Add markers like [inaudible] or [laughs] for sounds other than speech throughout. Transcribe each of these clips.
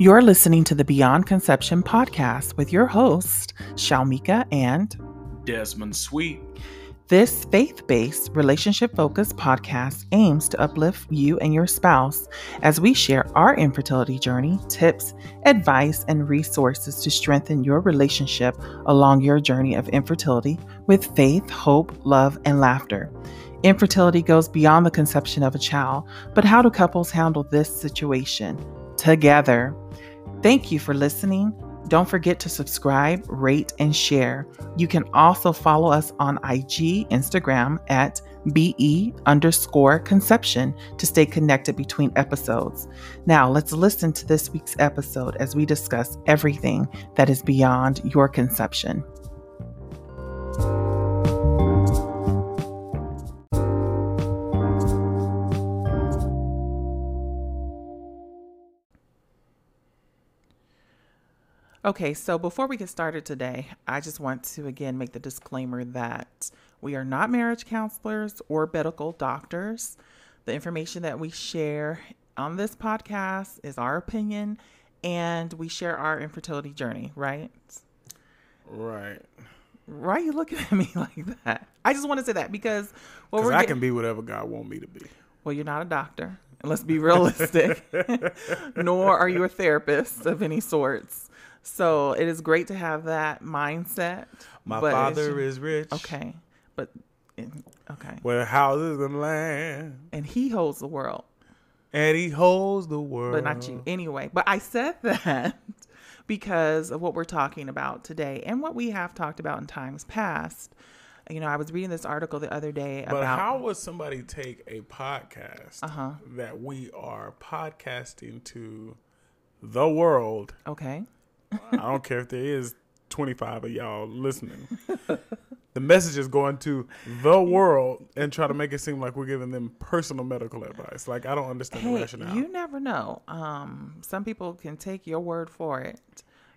You're listening to the Beyond Conception podcast with your host, Shalmika and Desmond Sweet. This faith based, relationship focused podcast aims to uplift you and your spouse as we share our infertility journey, tips, advice, and resources to strengthen your relationship along your journey of infertility with faith, hope, love, and laughter. Infertility goes beyond the conception of a child, but how do couples handle this situation together? Thank you for listening. Don't forget to subscribe, rate, and share. You can also follow us on IG, Instagram at BE underscore conception to stay connected between episodes. Now, let's listen to this week's episode as we discuss everything that is beyond your conception. Okay, so before we get started today, I just want to again make the disclaimer that we are not marriage counselors or medical doctors. The information that we share on this podcast is our opinion and we share our infertility journey, right? Right. Why are you looking at [laughs] me like that? I just want to say that because well, we're I getting, can be whatever God want me to be. Well, you're not a doctor. Let's be realistic. [laughs] Nor are you a therapist of any sorts. So it is great to have that mindset. My father is rich. Okay, but okay. With houses and land, and he holds the world. And he holds the world, but not you. Anyway, but I said [laughs] that because of what we're talking about today and what we have talked about in times past. You know, I was reading this article the other day but about. how would somebody take a podcast uh-huh. that we are podcasting to the world? Okay I don't care if there is 25 of y'all listening. the message is going to the world and try to make it seem like we're giving them personal medical advice. Like I don't understand hey, the rationale. You never know. Um, some people can take your word for it.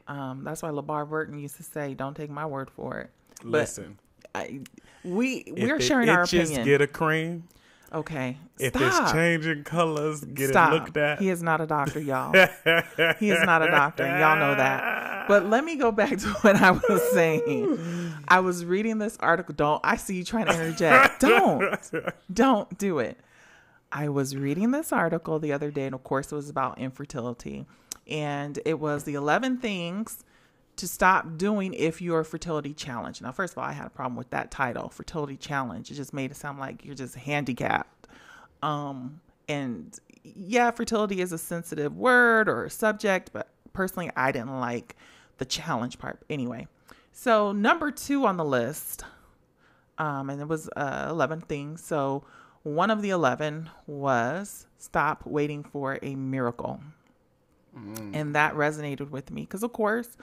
Um, that's why LeVar Burton used to say, "Don't take my word for it." Listen, I, we we're sharing our opinion. Get a cream. Okay. If Stop. it's changing colors, get Stop. it looked at. He is not a doctor, y'all. [laughs] he is not a doctor. Y'all know that. But let me go back to what I was saying. I was reading this article. Don't I see you trying to interject. Don't. [laughs] Don't do it. I was reading this article the other day, and of course, it was about infertility. And it was the 11 things to stop doing if you're a fertility challenge. Now, first of all, I had a problem with that title, fertility challenge. It just made it sound like you're just handicapped. Um, and yeah, fertility is a sensitive word or subject, but personally, I didn't like the challenge part. Anyway, so number two on the list, um, and it was uh, 11 things. So one of the 11 was stop waiting for a miracle. Mm. And that resonated with me because, of course,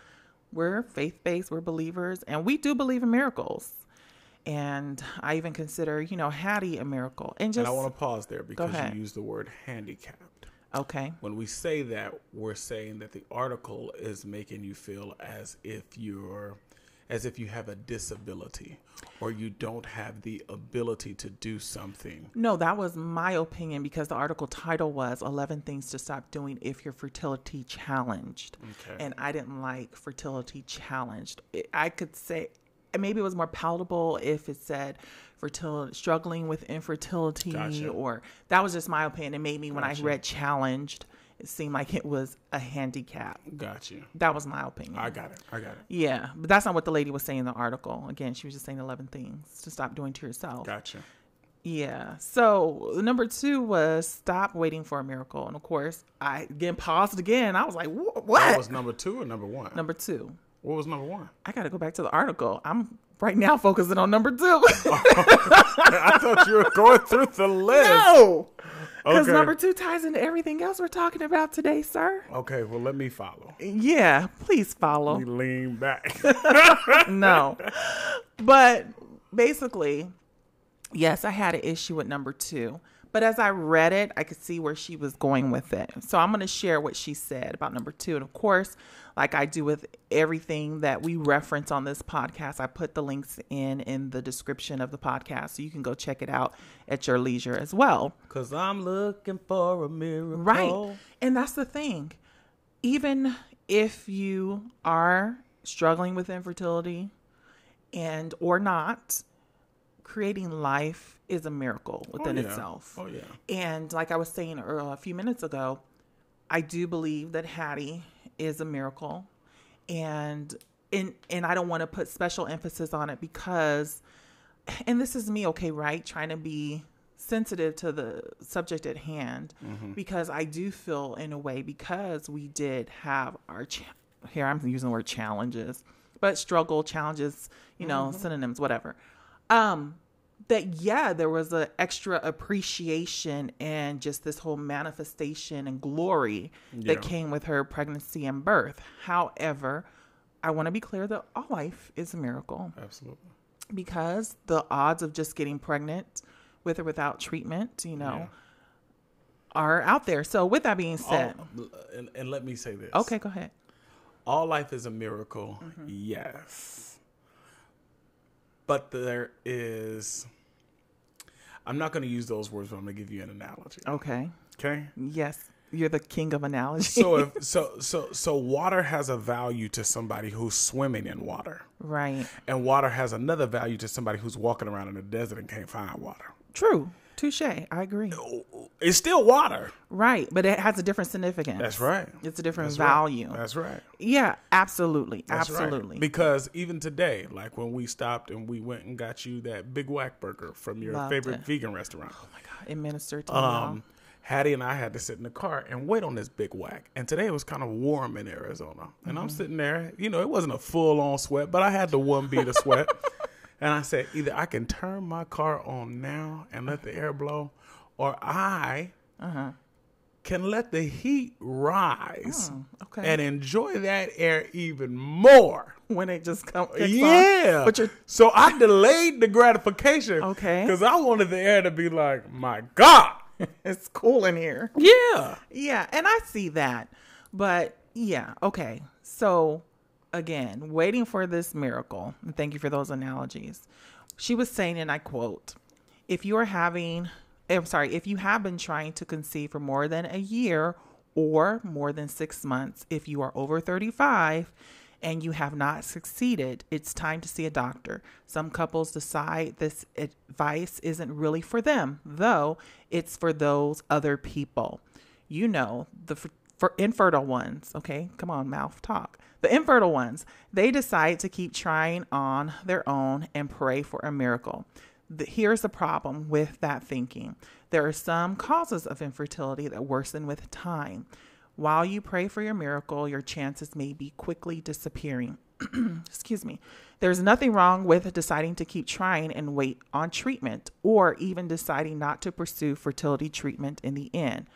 we're faith based, we're believers, and we do believe in miracles. And I even consider, you know, Hattie a miracle. And just and I want to pause there because you use the word handicapped. Okay. When we say that, we're saying that the article is making you feel as if you're as if you have a disability or you don't have the ability to do something. No, that was my opinion because the article title was 11 Things to Stop Doing If You're Fertility Challenged. Okay. And I didn't like fertility challenged. I could say maybe it was more palatable if it said fertility struggling with infertility gotcha. or that was just my opinion. It made me when. I read challenged it seemed like it was a handicap. Got you. That was my opinion. I got it. I got it. Yeah, but that's not what the lady was saying in the article. Again, she was just saying 11 things to stop doing to yourself. Gotcha. Yeah. So number two was stop waiting for a miracle. And of course, I again paused again. I was like, what? That was number two or number one? Number two. What was number one? I got to go back to the article. I'm right now focusing on number two. [laughs] I thought you were going through the list. No. Because okay. number two ties into everything else we're talking about today, sir. Okay, well, let me follow. Yeah, please follow. Lean back. [laughs] [laughs] no. But basically, yes, I had an issue with number two. But as I read it, I could see where she was going with it. So I'm going to share what she said about number two. And of course, like I do with everything that we reference on this podcast, I put the links in in the description of the podcast so you can go check it out at your leisure as well. Cuz I'm looking for a miracle. Right. And that's the thing. even if you are struggling with infertility and or not, creating life is a miracle within oh, yeah. itself. Oh yeah. And like I was saying uh, a few minutes ago, I do believe that Hattie is a miracle. And and and I don't want to put special emphasis on it because and this is me okay, right? Trying to be sensitive to the subject at hand mm-hmm. because I do feel in a way because we did have our cha- here I'm using the word challenges, but struggle, challenges, you know, mm-hmm. synonyms, whatever. Um that yeah, there was an extra appreciation and just this whole manifestation and glory Yeah. that came with her pregnancy and birth. However, I want to be clear that all life is a miracle Absolutely. because the odds of just getting pregnant with or without treatment, you know, Yeah. are out there. So with that being said, All- and, and let me say this. okay, go ahead. All life is a miracle. Mm-hmm. Yes. But there is. I'm not going to use those words, but I'm going to give you an analogy. Okay. Okay. Yes, you're the king of analogy. So if [laughs] so so so water has a value to somebody who's swimming in water, right. and water has another value to somebody who's walking around in the desert and can't find water. True. Touche. I agree. It's still water. Right, but it has a different significance. That's right. It's a different That's right. value. That's right. Yeah, absolutely. That's right. absolutely. Because even today, like when we stopped and we went and got you that big whack burger from your Loved favorite it. vegan restaurant. oh my god, it ministered to me. Um, Hattie and I had to sit in the car and wait on this big whack. And today it was kind of warm in Arizona. And Mm-hmm. I'm sitting there, you know, it wasn't a full on sweat, but I had the one bead of sweat. [laughs] and I said, either I can turn my car on now and let the air blow, or I Uh-huh. can let the heat rise Oh, okay. and enjoy that air even more. when it just comes. Yeah. But you're so I delayed the gratification. Okay. Because I wanted the air to be like, my God. [laughs] it's cool in here. Yeah. Yeah, and I see that. But yeah, okay. So again, waiting for this miracle. And thank you for those analogies. She was saying, and I quote, if you are having I'm sorry, if you have been trying to conceive for more than a year or more than six months, if you are over 35 and you have not succeeded, it's time to see a doctor. Some couples decide this advice isn't really for them, though it's for those other people. You know, the for infertile ones, okay? Come on, mouth talk. The infertile ones, they decide to keep trying on their own and pray for a miracle. The, here's the problem with that thinking there are some causes of infertility that worsen with time. While you pray for your miracle, your chances may be quickly disappearing. [clears throat] Excuse me. There's nothing wrong with deciding to keep trying and wait on treatment, or even deciding not to pursue fertility treatment in the end.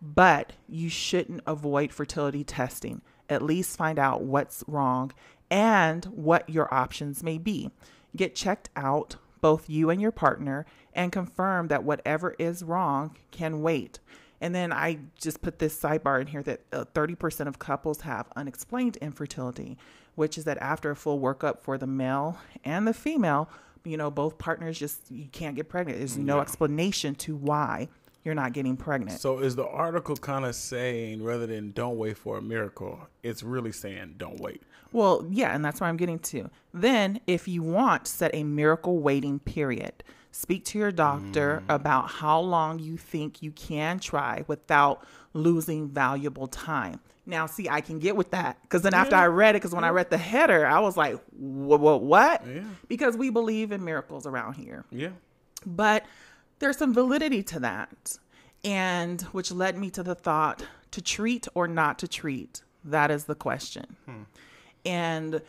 But you shouldn't avoid fertility testing. At least find out what's wrong and what your options may be. Get checked out, both you and your partner, and confirm that whatever is wrong can wait. And then I just put this sidebar in here that uh, 30% of couples have unexplained infertility, which is that after a full workup for the male and the female, you know, both partners just, you can't get pregnant. There's no explanation to why you're not getting pregnant. So is the article kind of saying rather than don't wait for a miracle, it's really saying don't wait. Well, yeah, and that's what I'm getting to. Then, if you want, set a miracle waiting period. Speak to your doctor mm. about how long you think you can try without losing valuable time. Now, see, I can get with that because then after I read it, because when I read the header, I was like, what? what, what? Yeah. Because we believe in miracles around here Yeah. but there's some validity to that and which led me to the thought to treat or not to treat that is the question. Hmm. And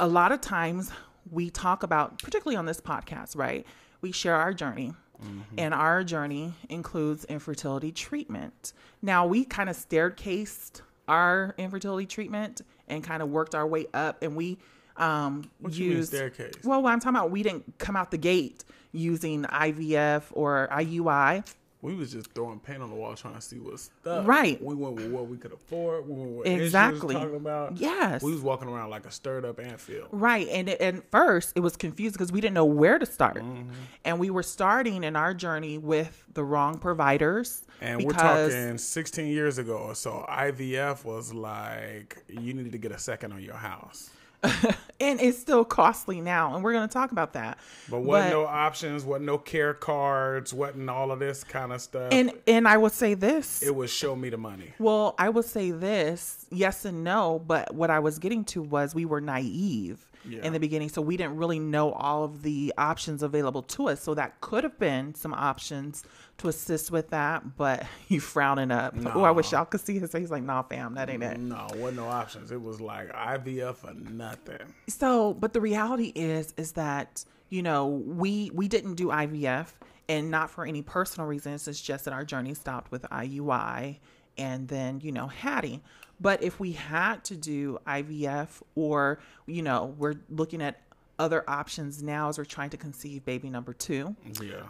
a lot of times we talk about particularly on this podcast right we share our journey. Mm-hmm. And our journey includes infertility treatment. Now we kind of staircased our infertility treatment and kind of worked our way up and we um What you mean used staircase? well, what I'm talking about, we didn't come out the gate using IVF or IUI. we was just throwing paint on the wall trying to see what stuff. Right. We went with what we could afford. We went with Exactly. talking about. Yes. We was walking around like a stirred up antfield. Right. And it- at first, it was confused because we didn't know where to start. Mm-hmm. And we were starting in our journey with the wrong providers. And we're talking 16 years ago or so. IVF was like you needed to get a second on your house. [laughs] and it's still costly now. And we're going to talk about that. But wasn't no options, wasn't no care cards, what and all of this kind of stuff. And, and I will say this. it was show me the money. Well, I would say this, yes and no, but what I was getting to was we were naive Yeah. in the beginning, so we didn't really know all of the options available to us. So that could have been some options to assist with that, but [laughs] you frowning up. Oh, I wish y'all could see his face like, nah, fam, that ain't it. No, wasn't no options. It was like IVF for nothing. So, but the reality is, is that you know we we didn't do IVF, and not for any personal reasons. It's just that our journey stopped with IUI, and then you know Hattie. But if we had to do IVF, or you know, we're looking at other options now as we're trying to conceive baby number two Yeah.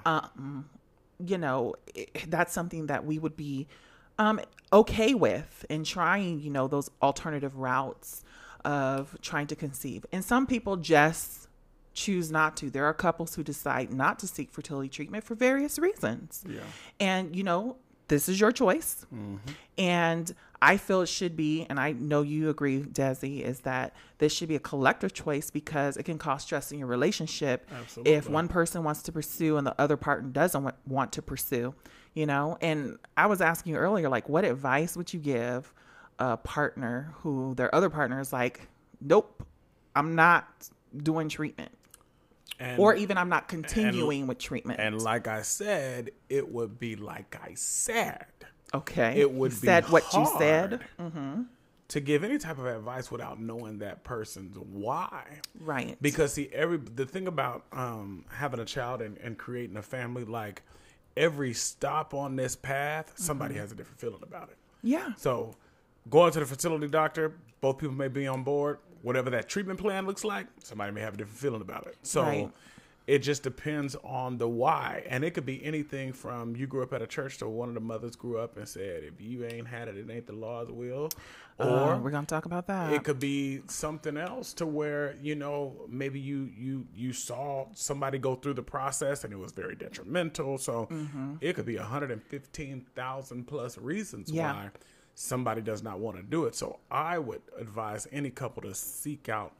you know, i- that's something that we would be um, okay with in trying, you know, those alternative routes of trying to conceive. And some people just choose not to. There are couples who decide not to seek fertility treatment for various reasons. Yeah. And, you know, this is your choice. Mm-hmm. And I feel it should be, and I know you agree, Desi, is that this should be a collective choice because it can cause stress in your relationship Absolutely. if one person wants to pursue and the other partner doesn't want to pursue, you know? And I was asking you earlier, like, what advice would you give a partner who their other partner is like, nope, I'm not doing treatment? And, Or even I'm not continuing with treatment. and like I said, it would be like I said. okay. It would said be what you said. hard to give any type of advice without knowing that person's why. Right. Because see, every the thing about um, having a child and, and creating a family, like every stop on this path, somebody has a different feeling about it. yeah. So going to the fertility doctor, both people may be on board. Whatever that treatment plan looks like, somebody may have a different feeling about it. So Right. it just depends on the why. And it could be anything from you grew up at a church to one of the mothers grew up and said, if you ain't had it, it ain't the Lord's will. Or Uh, we're gonna talk about that. it could be something else to where you know maybe you you you saw somebody go through the process and it was very detrimental so Mm-hmm. it could be 115000 plus reasons Yeah. why somebody does not want to do it so i would advise any couple to seek out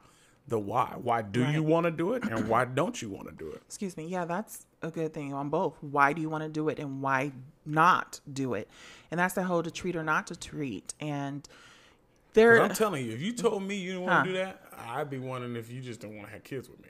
the why why do you want to do it and [clears throat] why don't you want to do it Excuse me. Yeah, that's a good thing on both. Why do you want to do it and why not do it? And that's the whole to treat or not to treat. And there, i'm telling you if you told me you didn't want Huh. to do that i'd be wondering if you just don't want to have kids with me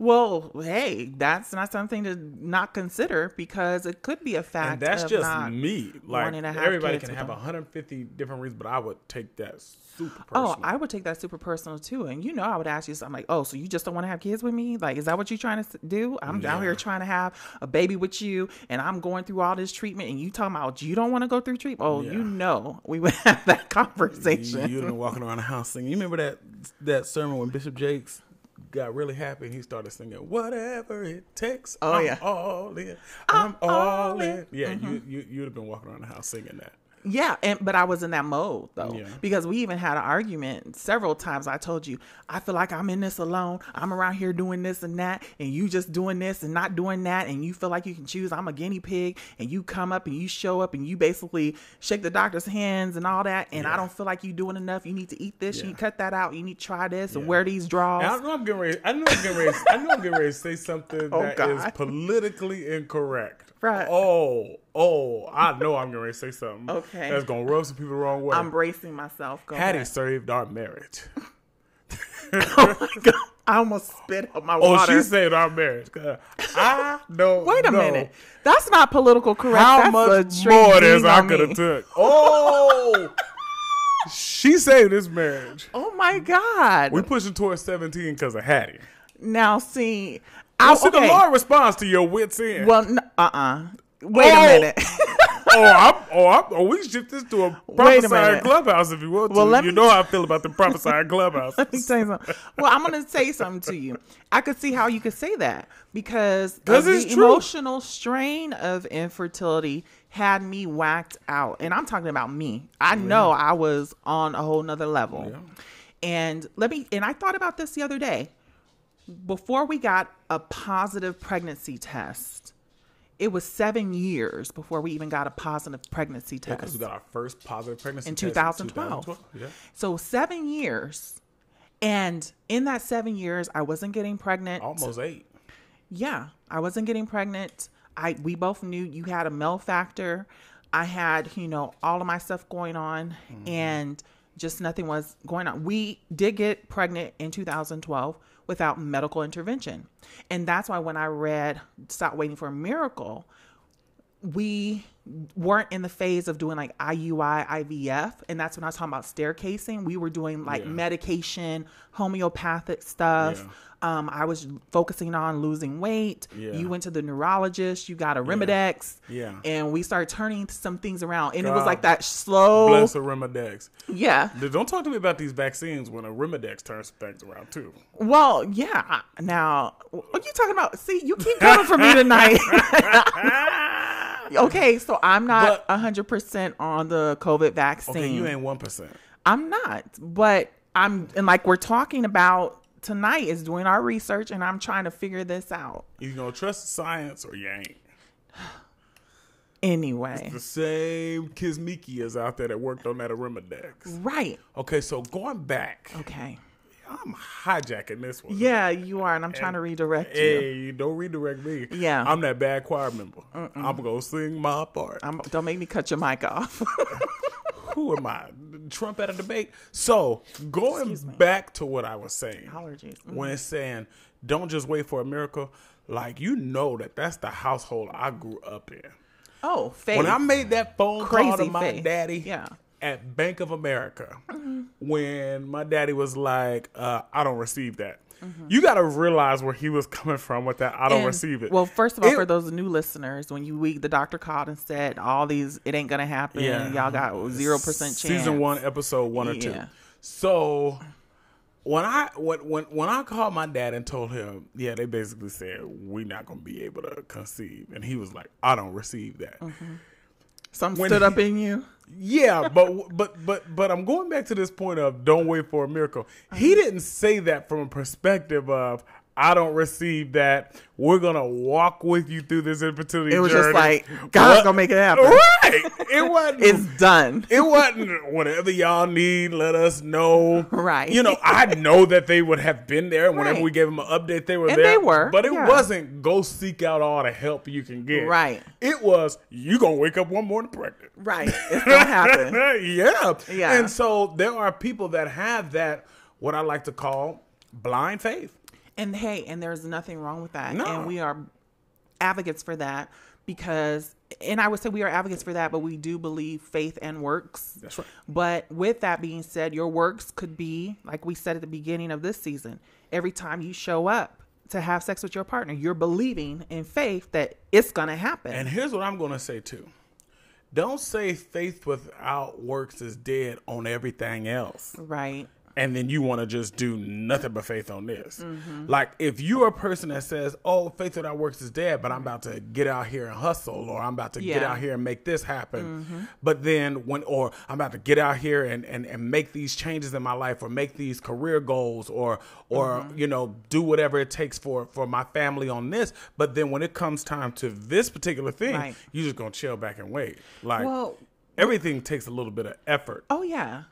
well, hey, that's not something to not consider because it could be a fact. and that's just me. Like have everybody can have them. 150 different reasons, but I would take that super Oh, personal. I would take that super personal too. And you know, I would ask you something like, "Oh, so you just don't want to have kids with me? Like, is that what you're trying to do? I'm down Yeah. here trying to have a baby with you, and I'm going through all this treatment, and you talking about you don't want to go through treatment? Oh, Yeah. you know, we would [laughs] have that conversation. You'd been walking around the house singing. You remember that that sermon when Bishop Jakes got really happy and he started singing "Whatever It Takes." Oh, I'm yeah. all in. I'm, all all in. in. Yeah, you mm-hmm. you you'd have been walking around the house singing that. Yeah, and but I was in that mode though, Yeah. because we even had an argument several times. I told you I feel like I'm in this alone. I'm around here doing this and that, and you just doing this and not doing that, and you feel like you can choose. I'm a guinea pig, and you come up and you show up and you basically shake the doctor's hands and all that, and I don't feel like you doing enough. You need to eat this. You need to cut that out. You need to try this and wear these drawers. I know I'm getting ready. I know I'm getting ready. I know I'm getting ready to say something [laughs] Oh, that is God. politically incorrect. Right. Oh, oh, I know I'm going to say something. Okay. That's gonna rub some people the wrong way. I'm bracing myself. Go Hattie ahead. saved our marriage. [laughs] [laughs] oh my god! I almost spit out my Oh, water. Oh, she saved our marriage. I don't [laughs] Wait a know minute. That's not political correct. How That's much more this I could have took? Oh, she saved this marriage. Oh my God. We pushing towards 17 because of Hattie. now see, I, see okay. the Lord responds to your wits end. Well, uh uh Wait Oh. a minute. [laughs] oh, I'm, oh, I'm, oh, we shift this to a a clubhouse if you want to. Well, let you me- know how I feel about the prophesying clubhouse. [laughs] Let me tell you something. Well, I'm going to say something to you. I could see how you could say that because of the true. emotional strain of infertility had me whacked out. And I'm talking about me. I know I was on a whole nother level. Yeah. And let me, and I thought about this the other day. Before we got a positive pregnancy test, it was seven years before we even got a positive pregnancy test. Because test. we got our first positive pregnancy test In test 2012. Yeah. So seven years. And in that seven years, I wasn't getting pregnant. Almost eight. Yeah, I wasn't getting pregnant. I we both knew you had a male factor. I had, you know, all of my stuff going on mm-hmm. and just nothing was going on. We did get pregnant in 2012 without medical intervention. And that's why when I read Stop Waiting for a Miracle, we weren't in the phase of doing like IUI, IVF. And that's when I was talking about staircasing. We were doing like Yeah. medication, homeopathic stuff. Um, I was focusing on losing weight. Yeah. You went to the neurologist, you got Arimidex. Yeah. And we started turning some things around. And it was like that slow. Bless Arimidex. Yeah. Don't talk to me about these vaccines when Arimidex turns things around too. Well, yeah. Now, what are you talking about? See, you keep coming for me tonight. [laughs] [laughs] [laughs] okay, so I'm not But- 100% on the COVID vaccine. Okay, you ain't one percent. I'm not, but I'm, and like we're talking about tonight is doing our research and I'm trying to figure this out. You gonna trust the science or you ain't. [sighs] Anyway, The same Kizmiki Kismikias out there that worked on that Arimidex. right. Okay, so going back, Okay. I'm hijacking this one. Yeah, you are, and I'm trying to redirect you. Hey, don't redirect me. Yeah. I'm that bad choir member. I'm gonna sing my part. I'm, don't make me cut your mic off. [laughs] Who am I? Trump at a debate. So going back to what I was saying, Allergies. Mm. when it's saying don't just wait for a miracle, like you know that that's the household I grew up in. Oh, faith. When I made that phone call to my faith. daddy Yeah. At Bank of America, when my daddy was like, uh, I don't receive that. You got to realize where he was [laughs] coming from with that. I don't And- receive it. Well, first of all, It- for those new listeners, when you we the doctor called and said all these it ain't gonna happen, Yeah. y'all got zero percent chance. Season one, episode one or two. So when I when when when I called my dad and told him, yeah, they basically said we're not gonna be able to conceive, and he was like, I don't receive that. Something when stood he- up in you. Yeah, but but but but I'm going back to this point of don't wait for a miracle. Uh-huh. He didn't say that from a perspective of I don't receive that. We're gonna walk with you through this infertility. It was journey. just like God's What? gonna make it happen. Right. It [laughs] wasn't. It's done. it wasn't whatever y'all need. Let us know. Right. You know, I know that they would have been there. and Whenever Right. we gave them an update, they were And there. they were, But it yeah. wasn't go seek out all the help you can get. Right. It was you gonna wake up one morning pregnant. Right. [laughs] It's gonna happen. yeah. Yeah. And so there are people that have that what I like to call blind faith. And hey, and there's nothing wrong with that. No. And we are advocates for that because and I would say we are advocates for that, but we do believe faith and works. That's right. But with that being said, your works could be, like we said at the beginning of this season, every time you show up to have sex with your partner, you're believing in faith that it's going to happen. And here's what I'm gonna say too. Don't say faith without works is dead on everything else. right. And then you want to just do nothing but faith on this. Mm-hmm. Like if you're a person that says, "Oh, faith without works is dead," but I'm about to get out here and hustle, or I'm about to get Yeah. Mm-hmm. out here and make this happen, but then when, or I'm about to get out here and, and and make these changes in my life, or make these career goals, or or Mm-hmm. you know do whatever it takes for for my family on this, but then when it comes time to this particular thing, Right. you just gonna chill back and wait. Like Well, everything takes a little bit of effort. oh yeah.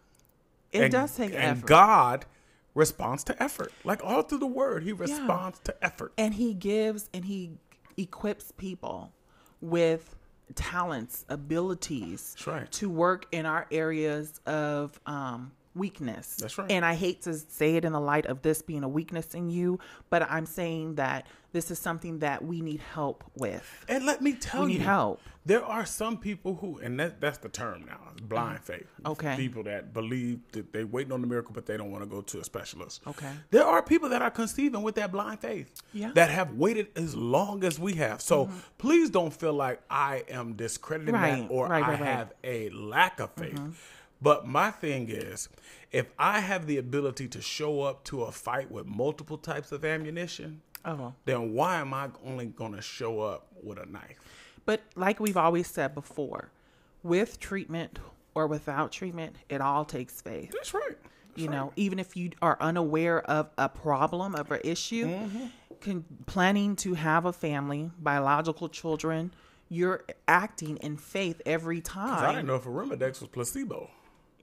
It And- does take and effort. And God responds to effort. Like all through the word, he responds to effort. and he gives and he equips people with talents abilities right. to work in our areas of um, weakness That's right. and i hate to say it in the light of this being a weakness in you but i'm saying that this is something that we need help with. And let me tell We you, need help. There are some people who, and that, that's the term now, blind faith. Mm. Okay. People that believe that they're waiting on the miracle, but they don't want to go to a specialist. Okay. There are people that are conceiving with that blind faith. Yeah. That have waited as long as we have. So please don't feel like I am discrediting Mm-hmm. Right, that or right, I right, right. have a lack of faith. Mm-hmm. But my thing is, if I have the ability to show up to a fight with multiple types of ammunition, Oh. then why am I only going to show up with a knife? But like we've always said before, with treatment or without treatment, it all takes faith. That's right. That's you right. know, even if you are unaware of a problem, of an issue, mm-hmm. con- planning to have a family, biological children, you're acting in faith every time. I didn't know if Arimidex was placebo.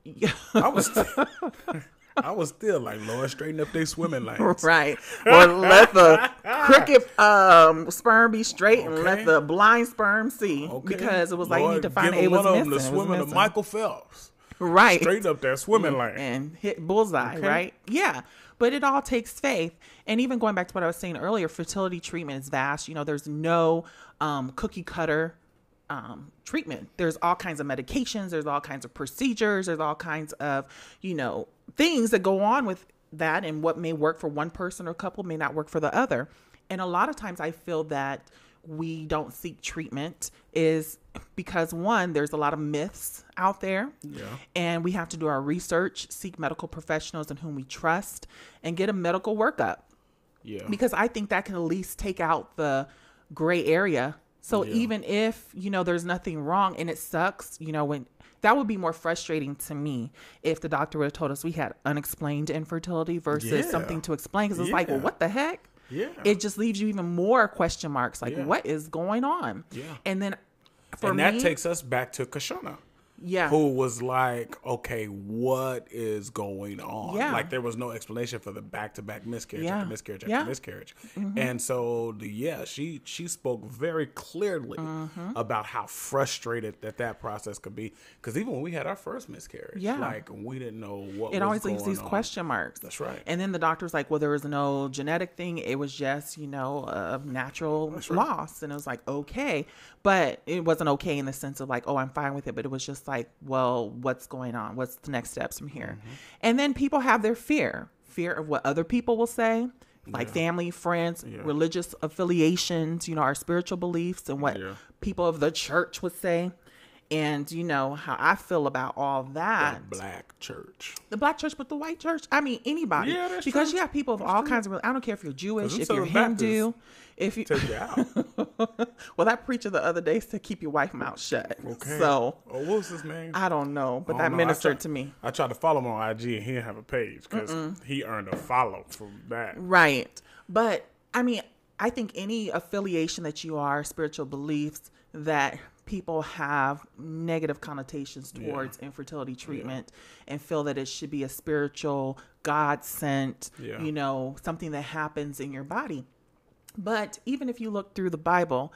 Yeah. [laughs] I was, still, [laughs] [laughs] I was still like, Lord, straighten up their swimming [laughs] lanes. Right. Or let the crooked um, sperm be straight and let the blind sperm see. Okay. Because it was like you need to find it, was one of them missing. to It was swimming to. Michael Phelps. Right. Straight up that swimming lane. and hit bullseye, Okay. right? Yeah. But it all takes faith. And even going back to what I was saying earlier, fertility treatment is vast. You know, there's no um, cookie cutter um, treatment. There's all kinds of medications, there's all kinds of procedures, there's all kinds of, you know, things that go on with that. And what may work for one person or couple may not work for the other. And a lot of times I feel that we don't seek treatment is because one, there's a lot of myths out there. Yeah. And we have to do our research, seek medical professionals in whom we trust, and get a medical workup Yeah. because I think that can at least take out the gray area. So Yeah. even if, you know, there's nothing wrong and it sucks, you know, when that would be more frustrating to me if the doctor would have told us we had unexplained infertility versus Yeah. something to explain. Because it's like, well, what the heck? Yeah. It just leaves you even more question marks like, Yeah. what is going on? Yeah. And then for and me, that takes us back to Kashana. Yeah. who was like, okay, what is going on? Yeah. Like there was no explanation for the back to back miscarriage Yeah. after miscarriage after Yeah. Mm-hmm. miscarriage. And so the, yeah, she she spoke very clearly Mm-hmm. about how frustrated that that process could be. Because even when we had our first miscarriage, Yeah. like we didn't know what it always leaves these on. question marks. That's right. And then the doctor's like, well, there was no genetic thing. It was just, you know, a natural loss. And it was like, okay. But it wasn't okay in the sense of like, oh, I'm fine with it. But it was just like, well, what's going on? What's the next steps from here? Mm-hmm. And then people have their fear fear of what other people will say. Like family, friends, Yeah. religious affiliations, you know, our spiritual beliefs and what Yeah. people of the church would say. And you know how I feel about all that The black church. the black church, but the white church. I mean, anybody. Yeah, that's because true. you have people of all kinds of. I don't care if you're Jewish, if you're Hindu, if you. Take you out. [laughs] well, that preacher the other day said, "Keep your wife mouth shut." Okay. So oh, what was his name? I don't know, but that know. Ministered tried- to me. I tried to follow him on IG and he didn't have a page because he earned a follow from that. Right. But I mean, I think any affiliation that you are, spiritual beliefs that people have negative connotations towards infertility treatment and feel that it should be a spiritual, God sent, Yeah. you know, something that happens in your body. But even if you look through the Bible,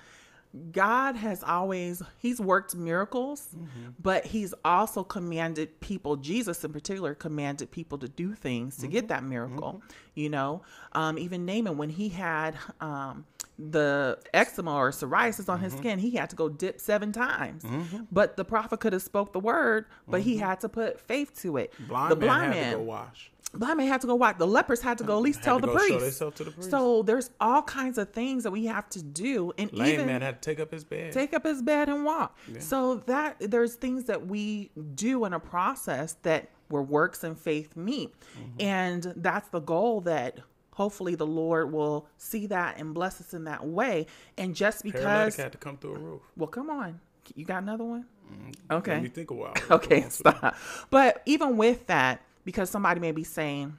God has always he's worked miracles, mm-hmm. but he's also commanded people, Jesus in particular commanded people to do things to get mm-hmm. that miracle. Mm-hmm. You know, um, even Naaman when he had um, the eczema or psoriasis on his skin, he had to go dip seven times. But the prophet could have spoke the word, but he had to put faith to it. Blind the man blind had man, to go wash. Blind man had to go watch. The lepers had to go at least tell the priest. the priest. So there's all kinds of things that we have to do, and Lame even man had to take up his bed. take up his bed and walk. So that there's things that we do in a process that where works and faith meet, Mm-hmm. and that's the goal that. Hopefully the Lord will see that and bless us in that way. And just because, had to come through a roof. well, come on, you got another one? Let Okay. me think a while. [laughs] Okay, stop. But even with that, because somebody may be saying,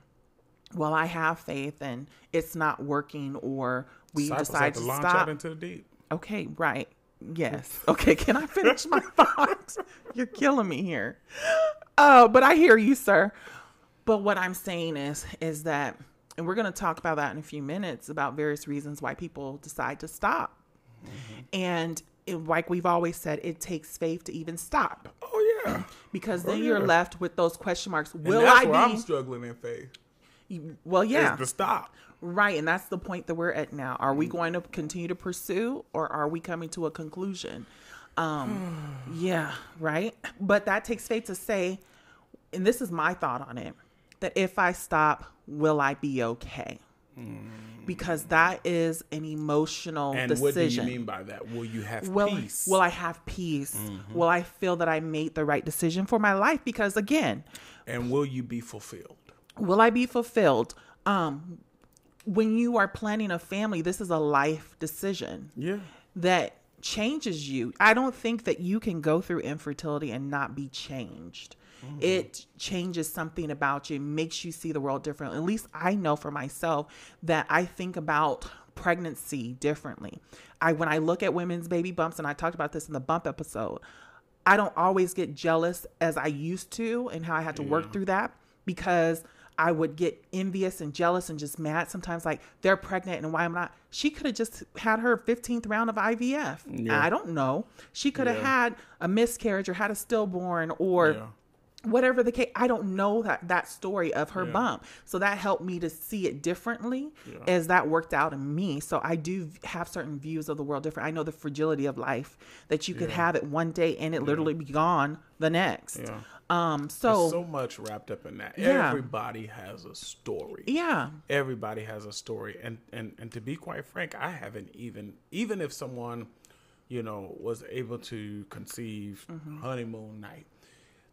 "Well, I have faith and it's not working," or we Disciples decide to to launch stop. out into the deep. Okay, right. Yes. [laughs] Okay, can I finish my [laughs] thought? You're killing me here. Oh, but I hear you, sir. But what I'm saying is is that and we're going to talk about that in a few minutes about various reasons why people decide to stop. Mm-hmm. And it, like we've always said, it takes faith to even stop Oh yeah. because then Oh, you're left with those question marks. Will that's I where I'm be? struggling in faith. Well, yeah. Is to stop. Right, and that's the point that we're at now. Are we going to continue to pursue or are we coming to a conclusion? Um [sighs] yeah, right? But that takes faith to say and this is my thought on it that if I stop, will I be okay? Because that is an emotional And decision. what do you mean by that? Will you have will, peace? will I have peace? Will I feel that I made the right decision for my life? Because again, and will you be fulfilled? will I be fulfilled? Um, when you are planning a family, this is a life decision Yeah. that changes you. I don't think that you can go through infertility and not be changed. Mm-hmm. It changes something about you, makes you see the world differently. At least I know for myself that I think about pregnancy differently. I when I look at women's baby bumps and I talked about this in the bump episode, I don't always get jealous as I used to and how I had to work through that because I would get envious and jealous and just mad sometimes like they're pregnant and why am I not? She could have just had her 15th round of IVF. I don't know. She could have Yeah. had a miscarriage or had a stillborn or Yeah. Whatever the case i don't know that that story of her Yeah. bump so that helped me to see it differently as that worked out in me so i do have certain views of the world different i know the fragility of life that you could Yeah. have it one day and it literally be gone the next Yeah. um so, There's so much wrapped up in that. Yeah. Everybody has a story. yeah Everybody has a story. And, and and to be quite frank, I haven't even even if someone, you know, was able to conceive Mm-hmm. honeymoon night,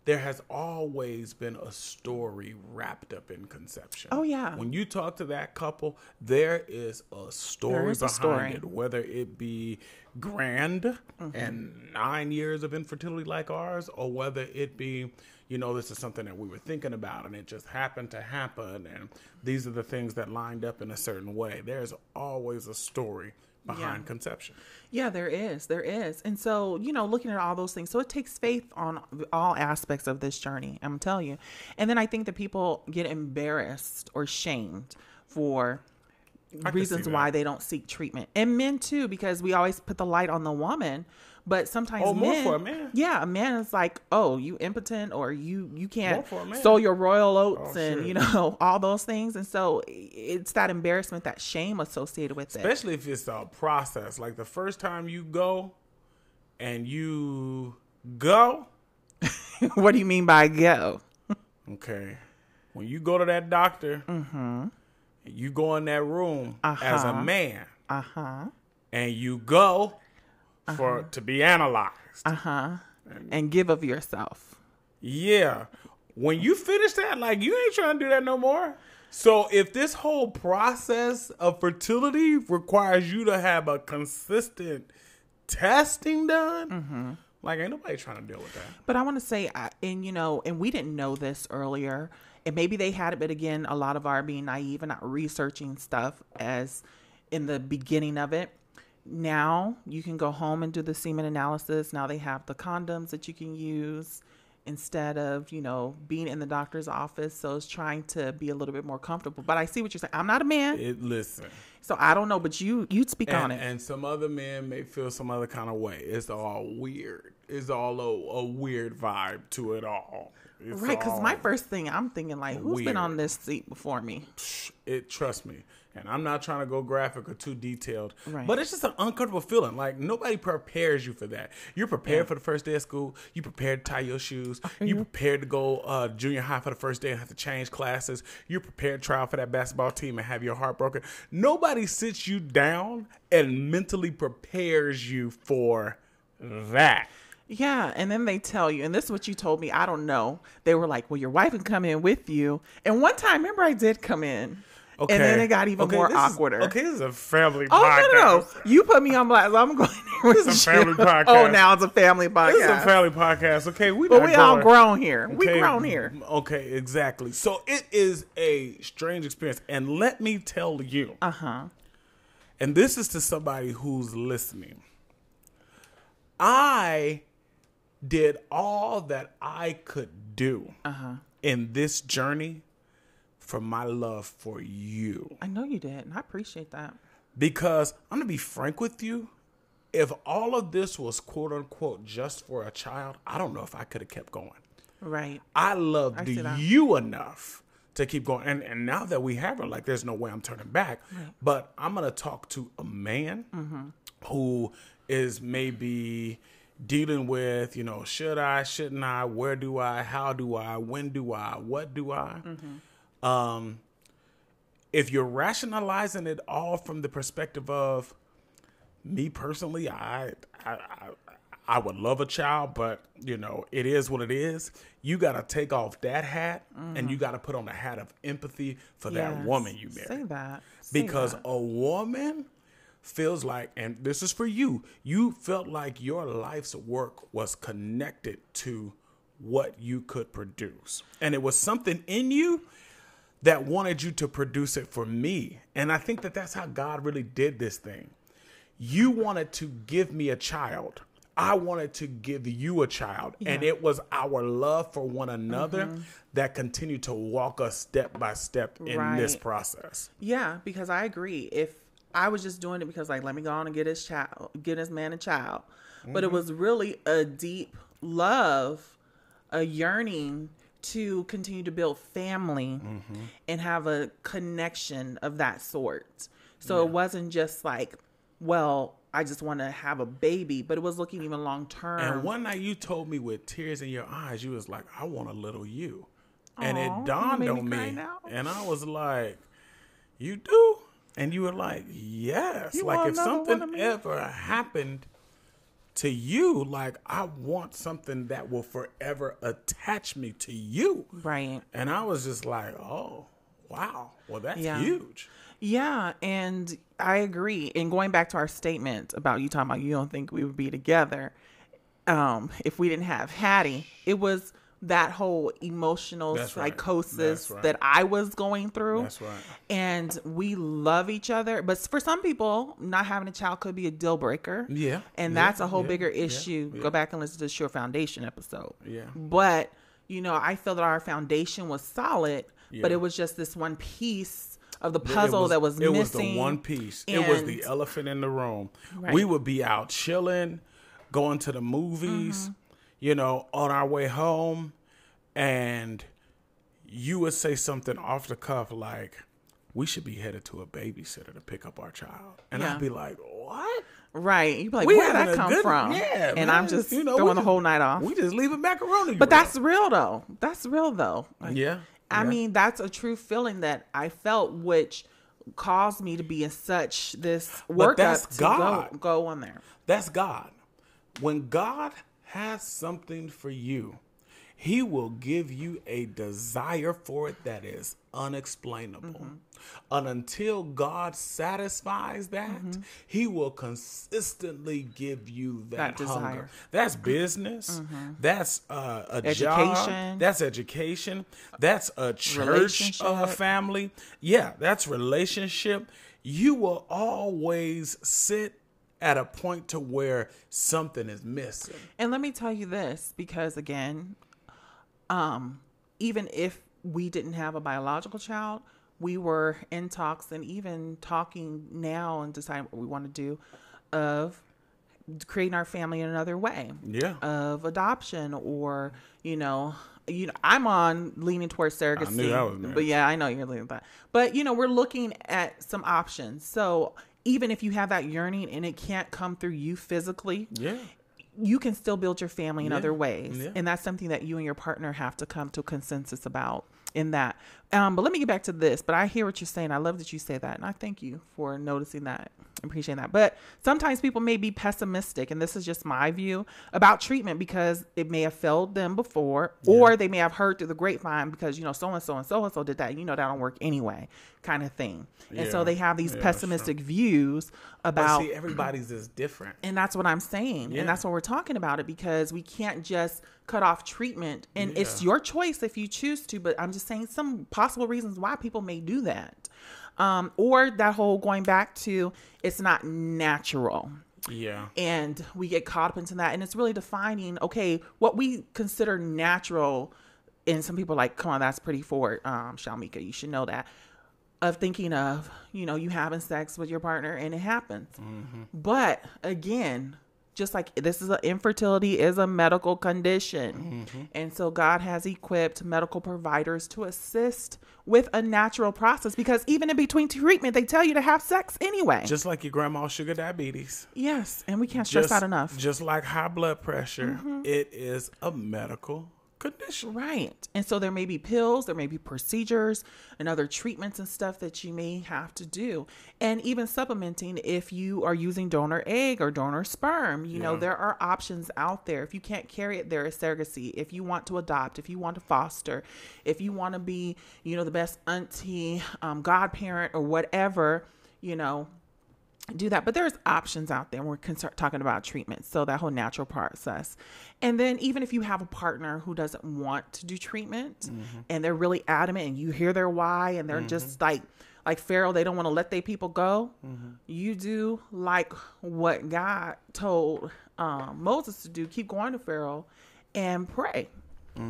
there has always been a story wrapped up in conception. Oh, yeah. When you talk to that couple, there is a story is a story. it, whether it be grand Mm-hmm. and nine years of infertility like ours, or whether it be, you know, this is something that we were thinking about and it just happened to happen, and these are the things that lined up in a certain way. There's always a story behind Yeah. conception. Yeah, there is. There is. And so, you know, looking at all those things, so it takes faith on all aspects of this journey, I'm telling you. And then I think that people get embarrassed or shamed for can reasons why they don't seek treatment. And men too, because we always put the light on the woman. But sometimes Oh, more for a man. Yeah, a man is like, oh, you impotent or you you can't for a man. sow your royal oats Oh, and sure. you know [laughs] all those things. And so it's that embarrassment, that shame associated with it. Especially if it's a process. Like the first time you go and you go, [laughs] what do you mean by go? okay, when you go to that doctor, you go in that room as a Uh-huh. man Uh huh. and you go for to be analyzed. Uh huh. And give of yourself. Yeah. When you finish that, like you ain't trying to do that no more. So if this whole process of fertility requires you to have a consistent testing done, Mm-hmm. like ain't nobody trying to deal with that. But I want to say, I- and you know, and we didn't know this earlier, and maybe they had it, but again, a lot of our being naive and not researching stuff as in the beginning of it. Now you can go home and do the semen analysis. Now they have the condoms that you can use instead of you know being in the doctor's office. So it's trying to be a little bit more comfortable. But I see what you're saying. I'm not a man, It listen. so I don't know. But you you'd speak on And, it. and some other men may feel some other kind of way. It's all weird. It's all a, a weird vibe to it all. It's Right, because my first thing I'm thinking like, who's been on this seat before me? it trust me and i'm not trying to go graphic or too detailed Right. but it's just an uncomfortable feeling. Like nobody prepares you for that. You're prepared for the first day of school. You prepared to tie your shoes. You? prepared to go uh, junior high for the first day and have to change classes. You're prepared to try out for that basketball team and have your heart broken. Nobody sits you down and mentally prepares you for that. Yeah, and then they tell you, and this is what you told me. I don't know. They were like, "Well, your wife can come in with you." And one time, remember, I did come in, okay and then it got even Okay, more this is- okay this is a family Oh podcast no, no, no! You put me on blast. I'm going there with This is a you. family [laughs] podcast. Oh, now it's a family podcast. This is a family podcast. Okay, we but we all grown here. We grown here. Okay, exactly. So it is a strange experience, and let me tell you, Uh huh. and this is to somebody who's listening. I did all that I could do Uh-huh. in this journey for my love for you. I know you did, and I appreciate that. Because I'm gonna be frank with you. If all of this was quote unquote just for a child, I don't know if I could have kept going. Right. I loved that. you enough to keep going. And and now that we have her, like there's no way I'm turning back. But I'm gonna talk to a man mm-hmm. who is maybe dealing with, you know, should I, shouldn't I, where do I, how do I, when do I, what do I? Mm-hmm. Um, if you're rationalizing it all from the perspective of me personally, I, I, I, I would love a child, but you know, it is what it is. You got to take off that hat and you got to put on the hat of empathy for that woman you married Say that. Say because that. a woman feels like and this is for you you felt like your life's work was connected to what you could produce and it was something in you that wanted you to produce it for me. And i think that that's how god really did this thing. You wanted to give me a child. I wanted to give you a child. And it was our love for one another mm-hmm. that continued to walk us step by step in this process. Yeah, because I agree. If I was just doing it because like let me go on and get his child, get his man a child, but it mm-hmm. was really a deep love, a yearning to continue to build family mm-hmm. and have a connection of that sort. So it wasn't just like, well, I just want to have a baby, but it was looking even long term. And one night you told me with tears in your eyes, you was like, I want a little you. And Aw, it dawned made me on me. And I was like, You do? And you were like, Yes. You like if something ever happened to you, like I want something that will forever attach me to you. right. And I was just like, Oh, wow. Well that's Yeah. huge. Yeah, and I agree. And going back to our statement about you talking about you don't think we would be together um, if we didn't have Hattie, it was that whole emotional That's psychosis That's right. that I was going through. That's right. And we love each other, but for some people, not having a child could be a deal breaker. Yeah, and yeah, that's a whole yeah, bigger issue. yeah. Go back and listen to the Sure Foundation episode. Yeah. But you know, I feel that our foundation was solid, but it was just this one piece of the puzzle it that was it missing. It was the one piece. it was the elephant in the room. Right. We would be out chilling, going to the movies, Mm-hmm. You know, on our way home, and you would say something off the cuff like, "We should be headed to a babysitter to pick up our child," and Yeah. I'd be like, "What?" Right. You'd be like, We where did that come good- from? Yeah, and I'm just You know, throwing the whole night off. We just leave a macaroni. but that's real though. That's real though. Like, yeah. I yeah. mean, that's a true feeling that I felt, which caused me to be in such this workup that's God. go go on there. That's God. When God has something for you, He will give you a desire for it that is unexplainable. Mm-hmm. And until God satisfies that, Mm-hmm. He will consistently give you that, That hunger. desire. Mm-hmm. That's business. That's uh, a job. Education. That's education. That's a church uh, family. Yeah, that's relationship. You will always sit at a point to where something is missing. And let me tell you this, because again, um, even if we didn't have a biological child, we were in talks and even talking now and deciding what we want to do of creating our family in another way. Yeah. of adoption or you know you know i'm on leaning towards surrogacy. Knew that was but yeah i know you're leaning that. But you know we're looking at some options. So even if you have that yearning and it can't come through you physically yeah. you can still build your family in Yeah, other ways yeah. and that's something that you and your partner have to come to a consensus about in that um, but let me get back to this but i hear what you're saying i love that you say that and i thank you for noticing that appreciating that but sometimes people may be pessimistic and this is just my view about treatment because it may have failed them before or they may have heard through the grapevine because you know so and so and so and so did that you know that don't work anyway kind of thing and so they have these Yeah, pessimistic views But about see, everybody's is different. and that's what I'm saying. Yeah. And that's what we're talking about it because we can't just cut off treatment. And it's your choice if you choose to, but I'm just saying some possible reasons why people may do that. Um, or that whole going back to it's not natural. Yeah. And we get caught up into that. And it's really defining, okay, what we consider natural. And some people are like, come on, that's pretty forward. Um, Shalmika, you should know that. Of thinking of, you know, you having sex with your partner and it happens. But again, just like this is a infertility is a medical condition Mm-hmm. and so god has equipped medical providers to assist with a natural process because even in between treatment they tell you to have sex anyway Just like your grandma's sugar diabetes. yes and we can't stress Just, out enough Mm-hmm. Just like high blood pressure, it is a medical condition. Right. And so there may be pills, there may be procedures and other treatments and stuff that you may have to do. And even supplementing if you are using donor egg or donor sperm. You know, there are options out there. If you can't carry it, there is surrogacy. If you want to adopt, if you want to foster, if you want to be, you know, the best auntie, um, godparent, or whatever, you know, do that. But there's options out there. We're concern- talking about treatment, so that whole natural process. And then even if you have a partner who doesn't want to do treatment, mm-hmm. and they're really adamant, and you hear their why, and they're just mm-hmm. like like Pharaoh, they don't want to let their people go. Mm-hmm. You do like what God told um, Moses to do. Keep going to Pharaoh and pray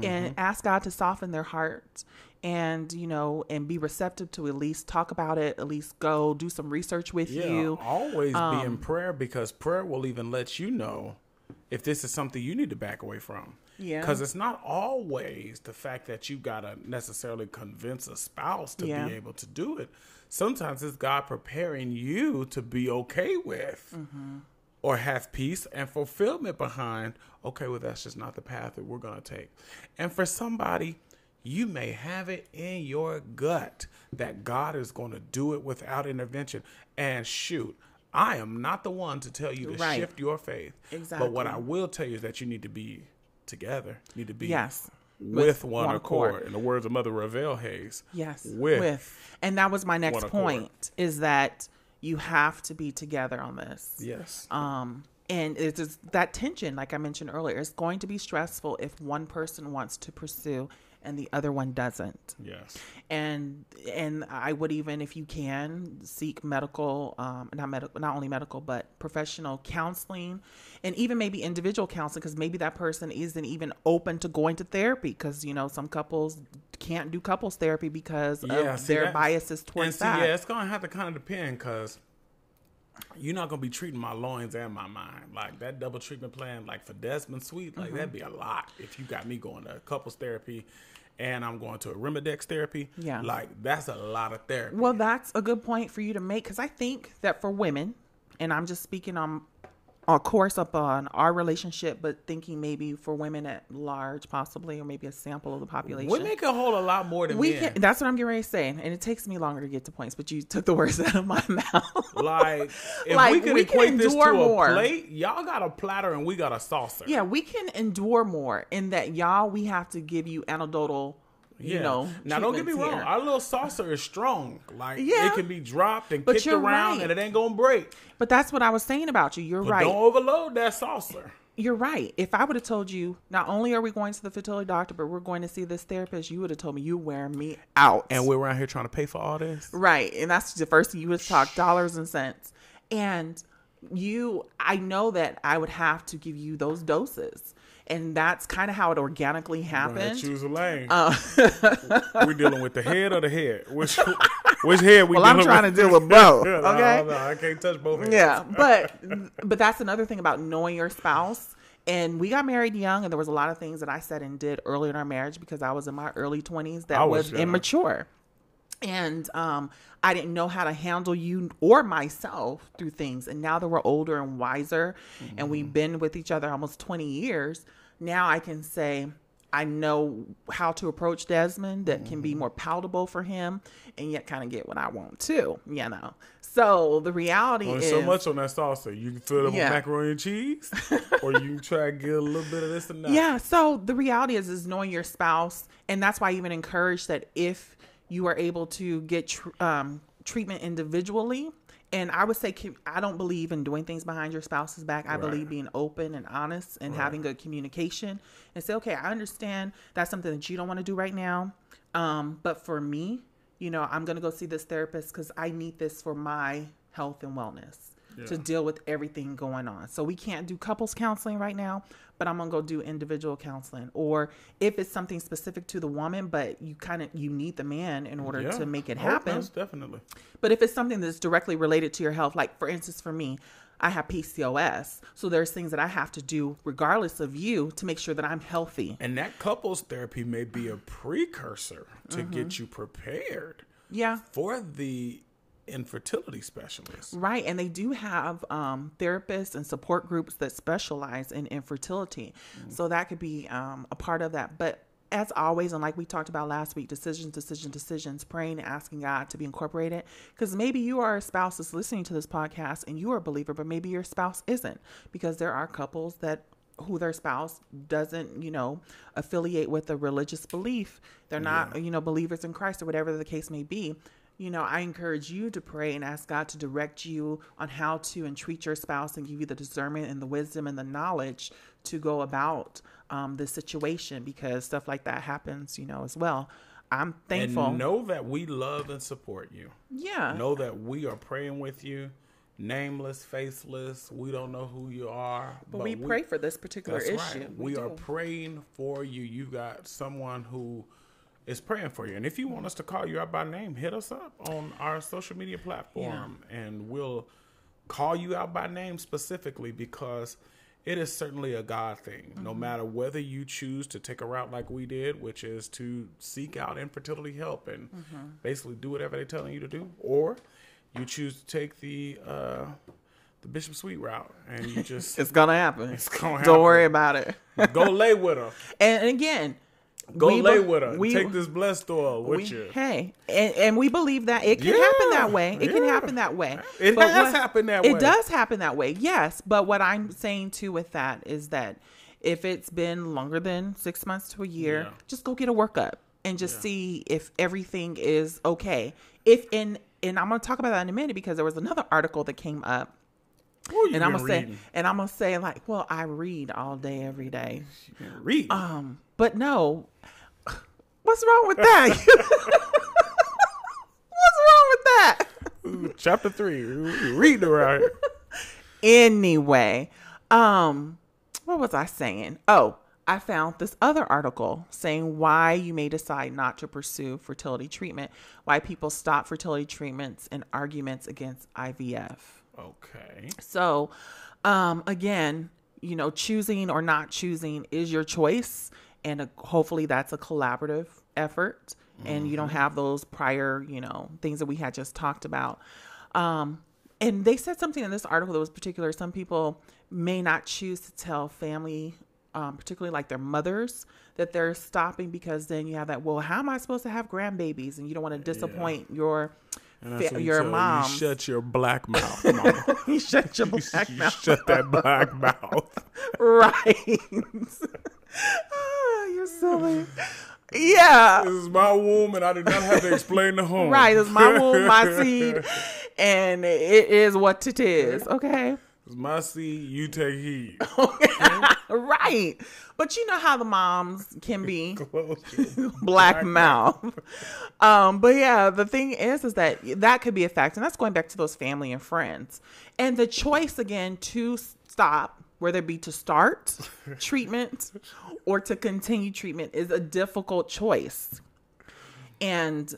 and ask God to soften their hearts and you know and be receptive to at least talk about it at least go do some research with Yeah, you always be Um, in prayer because prayer will even let you know if this is something you need to back away from. Yeah. Because it's not always the fact that you got to necessarily convince a spouse to Yeah. be able to do it. Sometimes it's God preparing you to be okay with Mm-hmm. or have peace and fulfillment behind, okay, well, that's just not the path that we're going to take. And for somebody, you may have it in your gut that God is going to do it without intervention. And shoot, I am not the one to tell you to Right. shift your faith. But what I will tell you is that you need to be together, you need to be yes with, one, one accord. accord. In the words of Mother Ravel Hayes. yes With. and that was my next point is that you have to be together on this Yes. um and it's just that tension like i mentioned earlier it's going to be stressful if one person wants to pursue and the other one doesn't yes. and and I would even, if you can, seek medical, um, not medical, not only medical, but professional counseling, and even maybe individual counseling, because maybe that person isn't even open to going to therapy, because you know some couples can't do couples therapy because Yeah, of see, their biases And towards see, that. yeah, it's gonna have to kind of depend because you're not gonna be treating my loins and my mind like that double treatment plan. Like for Desmond Sweet, like Mm-hmm. that'd be a lot if you got me going to a couples therapy and I'm going to a Arimidex therapy. Yeah. like that's a lot of therapy. Well, that's a good point for you to make because I think that for women, and I'm just speaking on, of course, upon our relationship, but thinking maybe for women at large, possibly, or maybe a sample of the population. Women can hold a lot more than we men. can, that's what I'm getting ready to say, and it takes me longer to get to points, but you took the words [laughs] out of my mouth. Like if Like, we could we can equate this to endure a more. plate, y'all got a platter and we got a saucer. yeah, we can endure more in that y'all. We have to give you anecdotal, you know. now don't get me wrong. here. Our little saucer is strong. Like Yeah. it can be dropped and But kicked around right. and it ain't gonna break. But that's what I was saying about you. You're But right. don't overload that saucer. You're right. If I would have told you, not only are we going to the fertility doctor, but we're going to see this therapist, you would have told me you wear me out. And we're around here trying to pay for all this. right. And that's the first thing you would talk dollars and cents. And you, I know that I would have to give you those doses. And that's kind of how it organically Right, happened. choose a lane. Uh, [laughs] we dealing with the head or the head? Which which head we well, I'm trying with? to deal with both. [laughs] Okay. no, I can't touch both hands. yeah but [laughs] but that's another thing about knowing your spouse and we got married young and there was a lot of things that i said and did early in our marriage because i was in my early 20s that I was, was young. immature and um i didn't know how to handle you or myself through things and now that we're older and wiser and Mm-hmm. we've been with each other almost 20 years now i can say I know how to approach Desmond that can Mm-hmm. be more palatable for him and yet kind of get what I want too, you know. So the reality Only is so much on that saucer. You can fill it Yeah. with macaroni and cheese, or you can try to get a little bit of this and that. Yeah. So the reality is, is knowing your spouse, and that's why I even encourage that if you are able to get tr- um, treatment individually, and I would say I don't believe in doing things behind your spouse's back. I Right. believe being open and honest and having good communication, and say, okay, I understand that's something that you don't want to do right now, um, but for me, you know, I'm gonna go see this therapist because I need this for my health and wellness to deal with everything going on. So we can't do couples counseling right now, but I'm gonna go do individual counseling. Or if it's something specific to the woman, but you kind of you need the man in order Yeah. to make it Oh, happen. most definitely. But if it's something that's directly related to your health, like for instance, for me, I have PCOS. So there's things that I have to do regardless of you to make sure that I'm healthy. And that couples therapy may be a precursor to Mm-hmm. get you prepared Yeah. for the infertility specialist. Right. And they do have um, therapists and support groups that specialize in infertility. So that could be um, a part of that. But as always, and like we talked about last week, decisions, decisions, decisions, praying and asking God to be incorporated. Because maybe you are a spouse that's listening to this podcast and you are a believer, but maybe your spouse isn't. Because there are couples that who their spouse doesn't, you know, affiliate with a religious belief. They're not, you know, believers in Christ or whatever the case may be. You know, I encourage you to pray and ask God to direct you on how to entreat your spouse and give you the discernment and the wisdom and the knowledge to go about um, this situation because stuff like that happens, you know, as well. I'm thankful. And know that we love and support you. yeah. Know that we are praying with you. Nameless, faceless. We don't know who you are. but we pray for this particular issue. right. We, are praying for you. You've got someone who is praying for you. And if you want us to call you out by name, hit us up on our social media platform and we'll call you out by name specifically because it is certainly a God thing. No Mm-hmm. matter whether you choose to take a route like we did, which is to seek out infertility help and Mm-hmm. basically do whatever they're telling you to do, or you choose to take the uh, the Bishop Sweet route and you [laughs] just It's gonna happen. It's gonna Don't worry about it. go lay with her. [laughs] and again, Go we lay be- with her. we- Take this blessed oil with we, you. Hey, and, and we believe that it can Yeah, happen that way. It can happen that way. It But has happened that it way. does happen that way. Yes, but what I'm saying too with that is that if it's been longer than six months to a year, Yeah. just go get a workup and just see if everything is okay. If in and I'm gonna talk about that in a minute because there was another article that came up and I'm gonna say and I'm gonna say like, well, I read all day every day. Reading. Um, but no, what's wrong with that? [laughs] what's wrong with that? Ooh, Chapter three. Reading around here. [laughs] Anyway, um, what was I saying? Oh, I found this other article saying why you may decide not to pursue fertility treatment, why people stop fertility treatments, and arguments against IVF. Okay. So, um, again, you know, choosing or not choosing is your choice, and uh hopefully that's a collaborative effort, and you don't have those prior, you know, things that we had just talked about. Um, and they said something in this article that was particular. Some people may not choose to tell family, um, particularly like their mothers, that they're stopping because then you have that. Well, how am I supposed to have grandbabies? And you don't want to disappoint your And that's what you your [laughs] mom. You shut your black mouth. you shut your You black mouth. shut that black mouth. [laughs] Right. Ah, [laughs] you're silly. Yeah. This is my womb, and I do not have to explain the home. Right. It's my womb, my seed, and it is what it is. Okay. My seed. You take heed. [laughs] right. But you know how the moms can be [laughs] your [laughs] black mouth. Um, but yeah, the thing is, is that that could be a fact, and that's going back to those family and friends, and the choice again to stop, whether it be to start treatment or to continue treatment, is a difficult choice, and